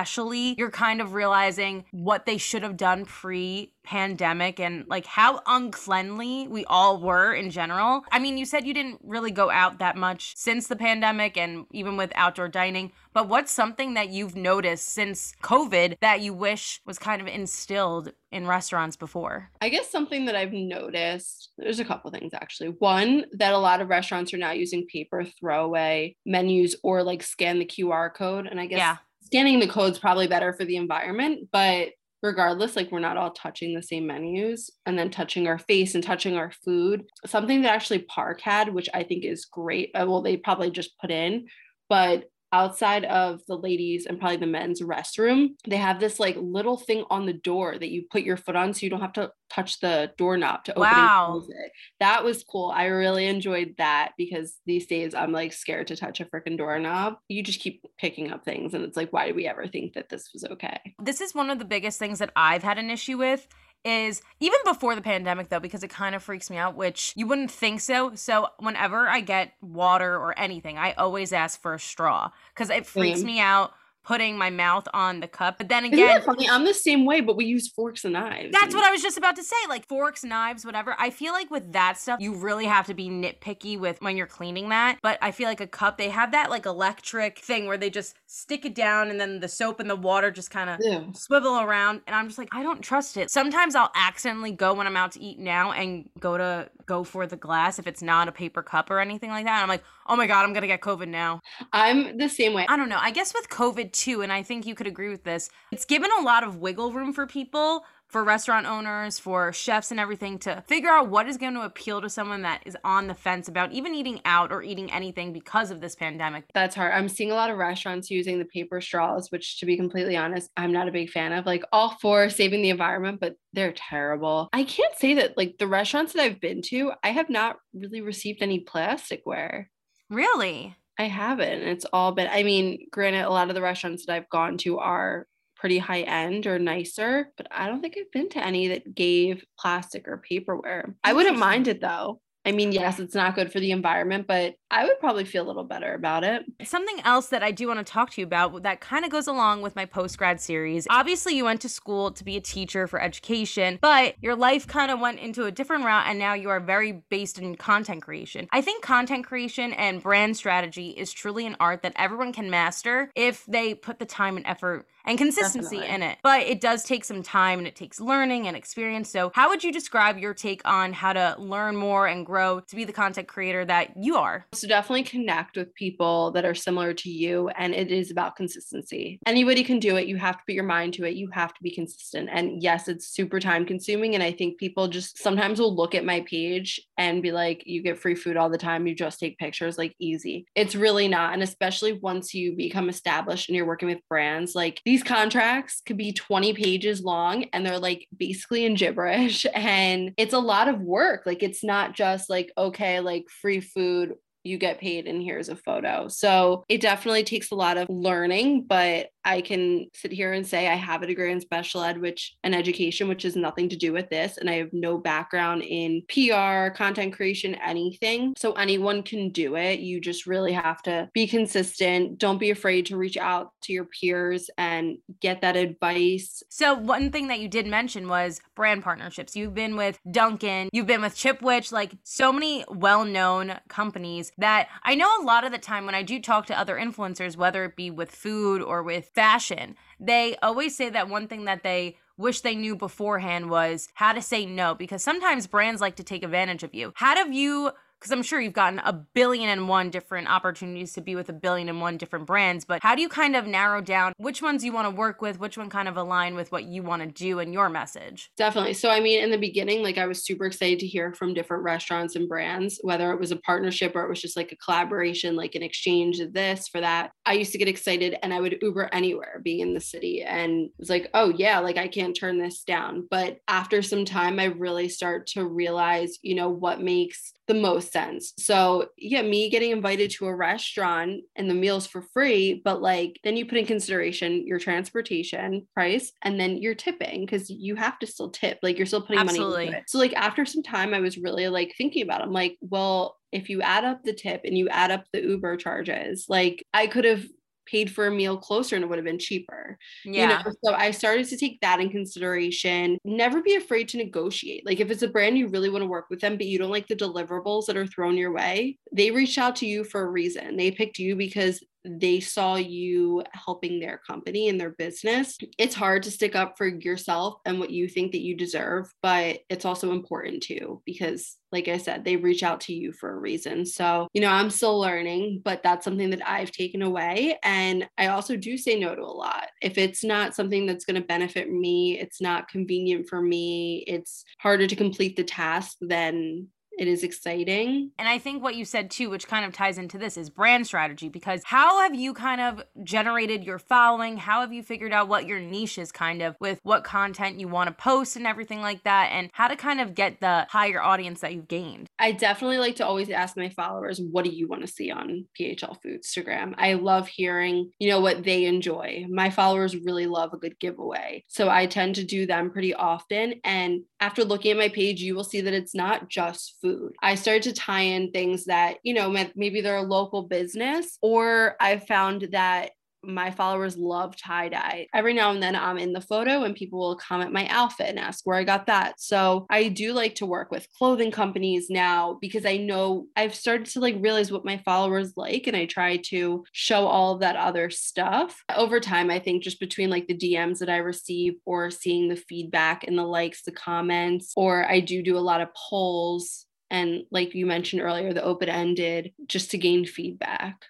you're kind of realizing what they should have done pre pandemic and like how uncleanly we all were in general. I mean, you said you didn't really go out that much since the pandemic and even with outdoor dining, but what's something that you've noticed since COVID that you wish was kind of instilled in restaurants before? I guess something that I've noticed, there's a couple things actually. One, that a lot of restaurants are now using paper throwaway menus or like scan the QR code. And I guess yeah scanning the code's probably better for the environment, but regardless, like we're not all touching the same menus and then touching our face and touching our food. Something that actually Parc had, which I think is great. Uh, well, they probably just put in, but outside of the ladies and probably the men's restroom, they have this like little thing on the door that you put your foot on so you don't have to touch the doorknob to open wow. and close it. That was cool. I really enjoyed that because these days I'm like scared to touch a freaking doorknob. You just keep picking up things and it's like, why did we ever think that this was okay? This is one of the biggest things that I've had an issue with is even before the pandemic though because it kind of freaks me out which you wouldn't think so. So whenever i get water or anything i always ask for a straw because it freaks me out putting my mouth on the cup. But then again, funny? I'm the same way, but we use forks and knives. That's what I was just about to say. Like forks, knives, whatever. I feel like with that stuff, you really have to be nitpicky with when you're cleaning that. But I feel like a cup, they have that like electric thing where they just stick it down and then the soap and the water just kind of yeah. swivel around. And I'm just like, I don't trust it. Sometimes I'll accidentally go when I'm out to eat now and go to go for the glass if it's not a paper cup or anything like that. And I'm like, oh my God, I'm going to get COVID now. I'm the same way. I don't know. I guess with COVID too, and I think you could agree with this, it's given a lot of wiggle room for people for restaurant owners, for chefs and everything to figure out what is going to appeal to someone that is on the fence about even eating out or eating anything because of this pandemic. That's hard. I'm seeing a lot of restaurants using the paper straws, which to be completely honest, I'm not a big fan of. Like all for saving the environment, but they're terrible. I can't say that like the restaurants that I've been to, I have not really received any plasticware. Really? I haven't. It's all been, I mean, granted, a lot of the restaurants that I've gone to are pretty high end or nicer, but I don't think I've been to any that gave plastic or paperware. I wouldn't mind it though. I mean, yes, it's not good for the environment, but I would probably feel a little better about it. Something else that I do want to talk to you about that kind of goes along with my post grad series. Obviously, you went to school to be a teacher for education, but your life kind of went into a different route and now you are very based in content creation. I think content creation and brand strategy is truly an art that everyone can master if they put the time and effort and consistency Definitely. in it. But it does take some time and it takes learning and experience. So, how would you describe your take on how to learn more and grow to be the content creator that you are? So, definitely connect with people that are similar to you. And it is about consistency. Anybody can do it. You have to put your mind to it. You have to be consistent. And yes, it's super time consuming. And I think people just sometimes will look at my page and be like, you get free food all the time. You just take pictures, like easy. It's really not. And especially once you become established and you're working with brands, like these contracts could be 20 pages long and they're like basically in gibberish and it's a lot of work like it's not just like okay like free food you get paid and here's a photo. So it definitely takes a lot of learning, but I can sit here and say I have a degree in special ed, which and education, which has nothing to do with this. And I have no background in PR, content creation, anything. So anyone can do it. You just really have to be consistent. Don't be afraid to reach out to your peers and get that advice. So one thing that you did mention was brand partnerships. You've been with Dunkin', you've been with Chipwich, like so many well-known companies that I know a lot of the time when I do talk to other influencers, whether it be with food or with fashion, they always say that one thing that they wish they knew beforehand was how to say no because sometimes brands like to take advantage of you. How have you because I'm sure you've gotten a billion and one different opportunities to be with a billion and one different brands, but how do you kind of narrow down which ones you want to work with, which one kind of align with what you want to do and your message? Definitely. So, I mean, in the beginning, like I was super excited to hear from different restaurants and brands, whether it was a partnership or it was just like a collaboration, like an exchange of this for that. I used to get excited and I would Uber anywhere being in the city and was like, oh, yeah, like I can't turn this down. But after some time, I really start to realize, you know, what makes the most sense. So, yeah, me getting invited to a restaurant and the meals for free, but like then you put in consideration your transportation price and then you're tipping because you have to still tip. Like you're still putting Absolutely. money into it. So, like after some time, I was really like thinking about it. I'm like, well, if you add up the tip and you add up the Uber charges, like I could have paid for a meal closer and it would have been cheaper. Yeah. You know, so I started to take that in consideration. Never be afraid to negotiate. Like if it's a brand you really want to work with them, but you don't like the deliverables that are thrown your way, they reached out to you for a reason. They picked you because they saw you helping their company and their business. It's hard to stick up for yourself and what you think that you deserve, but it's also important too because like I said, they reach out to you for a reason. So, you know, I'm still learning, but that's something that I've taken away. And I also do say no to a lot. If it's not something that's going to benefit me, it's not convenient for me, it's harder to complete the task, then it is exciting. And I think what you said too, which kind of ties into this, is brand strategy. Because how have you kind of generated your following? How have you figured out what your niche is kind of with what content you want to post and everything like that? And how to kind of get the higher audience that you've gained? I definitely like to always ask my followers, what do you want to see on PHL Foodstagram? I love hearing, you know, what they enjoy. My followers really love a good giveaway. So I tend to do them pretty often. And after looking at my page, you will see that it's not just food food. I started to tie in things that, you know, maybe they're a local business, or I found that my followers love tie dye. Every now and then I'm in the photo and people will comment my outfit and ask where I got that. So I do like to work with clothing companies now because I know I've started to like realize what my followers like and I try to show all of that other stuff. Over time, I think just between like the DMs that I receive or seeing the feedback and the likes, the comments, or I do do a lot of polls and like you mentioned earlier the open ended just to gain feedback.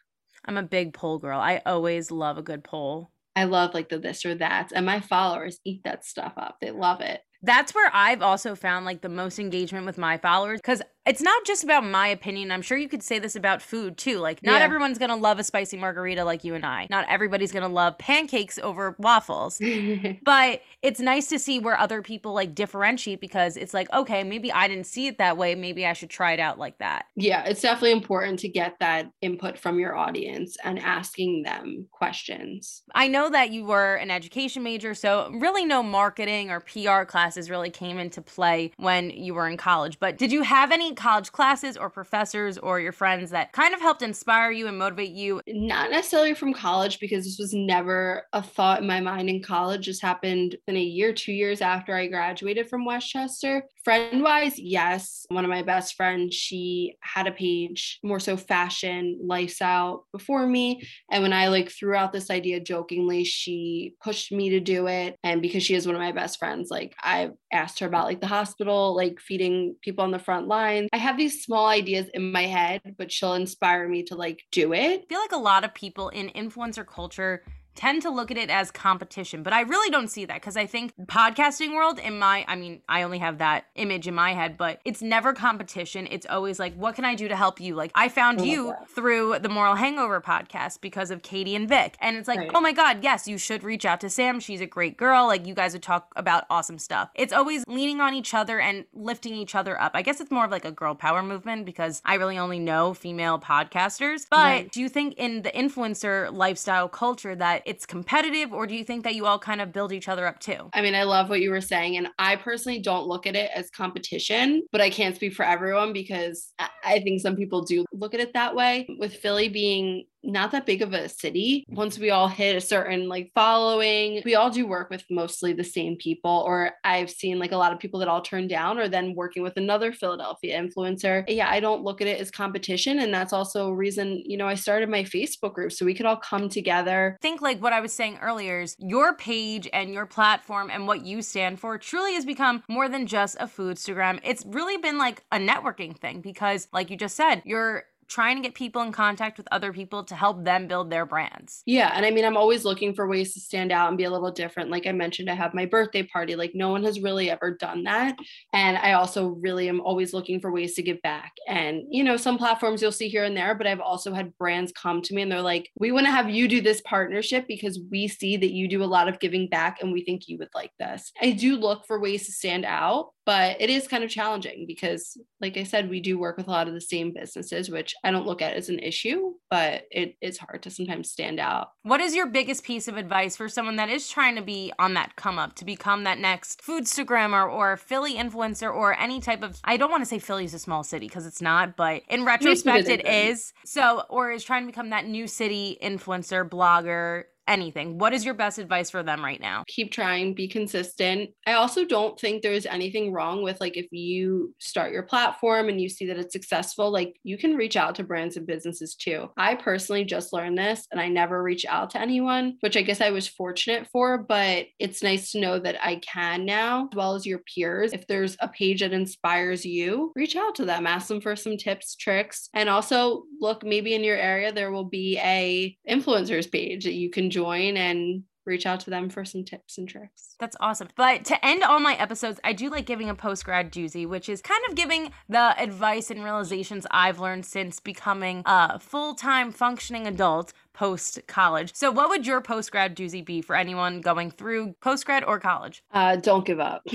I'm a big poll girl. I always love a good poll. I love like the this or that and my followers eat that stuff up. They love it. That's where I've also found like the most engagement with my followers because it's not just about my opinion. I'm sure you could say this about food too. Like, not yeah. everyone's gonna love a spicy margarita like you and I. Not everybody's gonna love pancakes over waffles. but it's nice to see where other people like differentiate because it's like, okay, maybe I didn't see it that way. Maybe I should try it out like that. Yeah, it's definitely important to get that input from your audience and asking them questions. I know that you were an education major, so really no marketing or PR classes really came into play when you were in college. But did you have any college classes or professors or your friends that kind of helped inspire you and motivate you? Not necessarily from college because this was never a thought in my mind in college. This happened in a year, two years after I graduated from West Chester. Friend wise, yes. One of my best friends, she had a page more so fashion, lifestyle before me. And when I like threw out this idea jokingly, she pushed me to do it. And because she is one of my best friends, like I asked her about like the hospital, like feeding people on the front lines I have these small ideas in my head, but she'll inspire me to like do it. I feel like a lot of people in influencer culture tend to look at it as competition, but I really don't see that because I think podcasting world in my I mean, I only have that image in my head, but it's never competition. It's always like what can I do to help you? Like I found oh I you that. through the Moral Hangover podcast because of Katie and Vic. And it's like, right. "Oh my god, yes, you should reach out to Sam. She's a great girl. Like you guys would talk about awesome stuff." It's always leaning on each other and lifting each other up. I guess it's more of like a girl power movement because I really only know female podcasters. But right. do you think in the influencer lifestyle culture that it's competitive or do you think that you all kind of build each other up too? I mean, I love what you were saying. And I personally don't look at it as competition, but I can't speak for everyone because I think some people do look at it that way. With Philly being not that big of a city. Mm-hmm. Once we all hit a certain like following, we all do work with mostly the same people. Or I've seen like a lot of people that I'll turn down or then working with another Philadelphia influencer. Yeah, I don't look at it as competition. And that's also a reason, you know, I started my Facebook group so we could all come together. think like what I was saying earlier is your page and your platform and what you stand for truly has become more than just a foodstagram. It's really been like a networking thing because like you just said, you're trying to get people in contact with other people to help them build their brands. Yeah. And I mean, I'm always looking for ways to stand out and be a little different. Like I mentioned, I have my birthday party. Like no one has really ever done that. And I also really am always looking for ways to give back. And, you know, some platforms you'll see here and there, but I've also had brands come to me and they're like, we want to have you do this partnership because we see that you do a lot of giving back and we think you would like this. I do look for ways to stand out but it is kind of challenging because like i said we do work with a lot of the same businesses which i don't look at as an issue but it is hard to sometimes stand out. What is your biggest piece of advice for someone that is trying to be on that come up to become that next foodstagrammer or philly influencer or any type of i don't want to say philly's a small city because it's not but in retrospect it is. So or is trying to become that new city influencer blogger anything. What is your best advice for them right now? Keep trying, be consistent. I also don't think there's anything wrong with like if you start your platform and you see that it's successful, like you can reach out to brands and businesses too. I personally just learned this and I never reach out to anyone, which I guess I was fortunate for, but it's nice to know that I can now, as well as your peers. If there's a page that inspires you, reach out to them, ask them for some tips, tricks, and also look maybe in your area there will be a influencers page that you can join and reach out to them for some tips and tricks. That's awesome. But to end all my episodes, I do like giving a post grad doozy, which is kind of giving the advice and realizations I've learned since becoming a full time functioning adult post college. So, what would your post grad doozy be for anyone going through post grad or college? Uh, don't give up.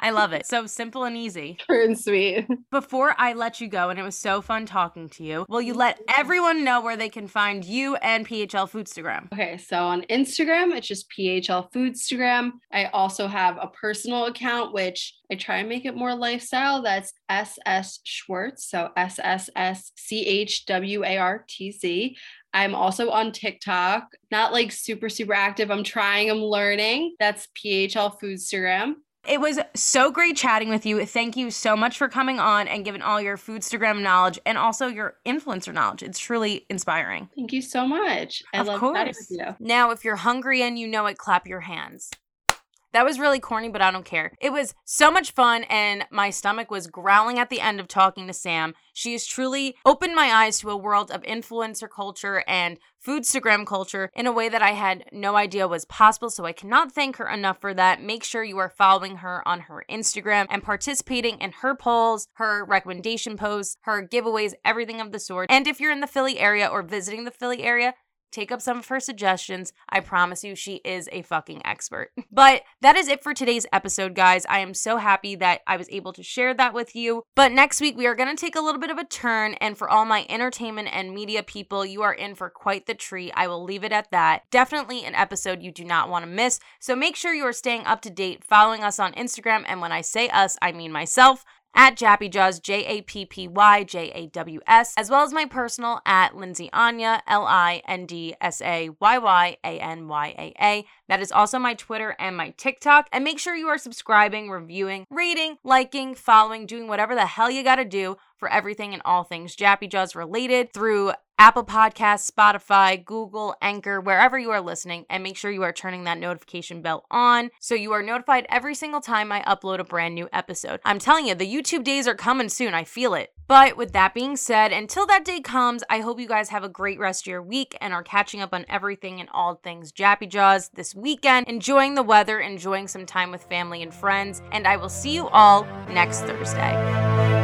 I love it. So simple and easy. Short and sweet. Before I let you go, and it was so fun talking to you, will you let everyone know where they can find you and PHL Foodstagram? Okay, so on Instagram, it's just PHL Foodstagram. I also have a personal account, which I try and make it more lifestyle. That's SS Schwartz. So S S S C H W A R T Z. I'm also on TikTok, not like super, super active. I'm trying, I'm learning. That's PHL Foodstagram. It was so great chatting with you. Thank you so much for coming on and giving all your Foodstagram knowledge and also your influencer knowledge. It's truly inspiring. Thank you so much. I of love course. chatting with you. Now, if you're hungry and you know it, clap your hands. That was really corny, but I don't care. It was so much fun, and my stomach was growling at the end of talking to Sam. She has truly opened my eyes to a world of influencer culture and foodstagram culture in a way that I had no idea was possible. So I cannot thank her enough for that. Make sure you are following her on her Instagram and participating in her polls, her recommendation posts, her giveaways, everything of the sort. And if you're in the Philly area or visiting the Philly area, take up some of her suggestions. I promise you, she is a fucking expert. But that is it for today's episode, guys. I am so happy that I was able to share that with you. But next week, we are going to take a little bit of a turn. And for all my entertainment and media people, you are in for quite the treat. I will leave it at that. Definitely an episode you do not want to miss. So make sure you are staying up to date, following us on Instagram. And when I say us, I mean myself at Jappy Jaws, J A P P Y J A W S, as well as my personal at Lindsay Anya, L I N D S A Y Y A N Y A A. That is also my Twitter and my TikTok. And make sure you are subscribing, reviewing, rating, liking, following, doing whatever the hell you gotta do for everything and all things Jappy Jaws related through Apple Podcasts, Spotify, Google, Anchor, wherever you are listening, and make sure you are turning that notification bell on so you are notified every single time I upload a brand new episode. I'm telling you, the YouTube days are coming soon. I feel it. But with that being said, until that day comes, I hope you guys have a great rest of your week and are catching up on everything and all things Jappy Jaws this weekend, enjoying the weather, enjoying some time with family and friends, and I will see you all next Thursday.